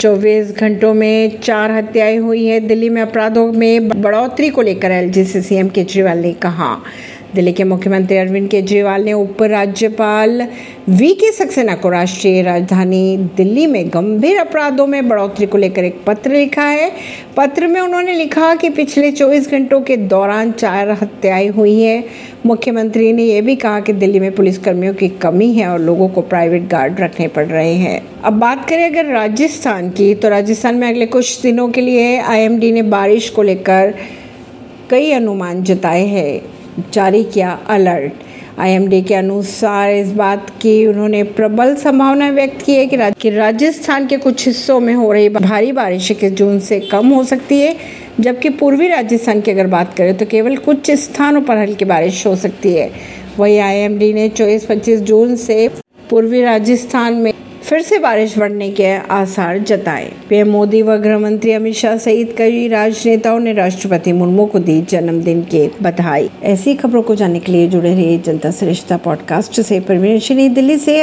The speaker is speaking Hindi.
24 घंटों में चार हत्याएँ हुई है। दिल्ली में अपराधों में बढ़ोतरी को लेकर एलजी से सीएम केजरीवाल ने कहा। दिल्ली के मुख्यमंत्री अरविंद केजरीवाल ने उप राज्यपाल वी के सक्सेना को राष्ट्रीय राजधानी दिल्ली में गंभीर अपराधों में बढ़ोतरी को लेकर एक पत्र लिखा है। पत्र में उन्होंने लिखा कि पिछले 24 घंटों के दौरान चार हत्याएँ हुई हैं। मुख्यमंत्री ने यह भी कहा कि दिल्ली में पुलिसकर्मियों की कमी है और लोगों को प्राइवेट गार्ड रखने पड़ रहे हैं। अब बात करें अगर राजस्थान की तो राजस्थान में अगले कुछ दिनों के लिए आईएमडी ने बारिश को लेकर कई अनुमान जताए हैं। जारी किया अलर्ट। आईएमडी के अनुसार इस बात की उन्होंने प्रबल संभावना व्यक्त की है कि, राज, कि राजस्थान के कुछ हिस्सों में हो रही भारी बारिश के जून से कम हो सकती है। जबकि पूर्वी राजस्थान की अगर बात करें तो केवल कुछ स्थानों पर हल्की बारिश हो सकती है। वही आईएमडी ने 24-25 जून से पूर्वी राजस्थान में फिर से बारिश बढ़ने के आसार जताए। पीएम मोदी व गृह मंत्री अमित शाह सहित कई राजनेताओं ने राष्ट्रपति मुर्मू को दी जन्मदिन के बधाई। ऐसी खबरों को जानने के लिए जुड़े रहिए जनता श्रेष्ठता पॉडकास्ट से। परवीन दिल्ली से।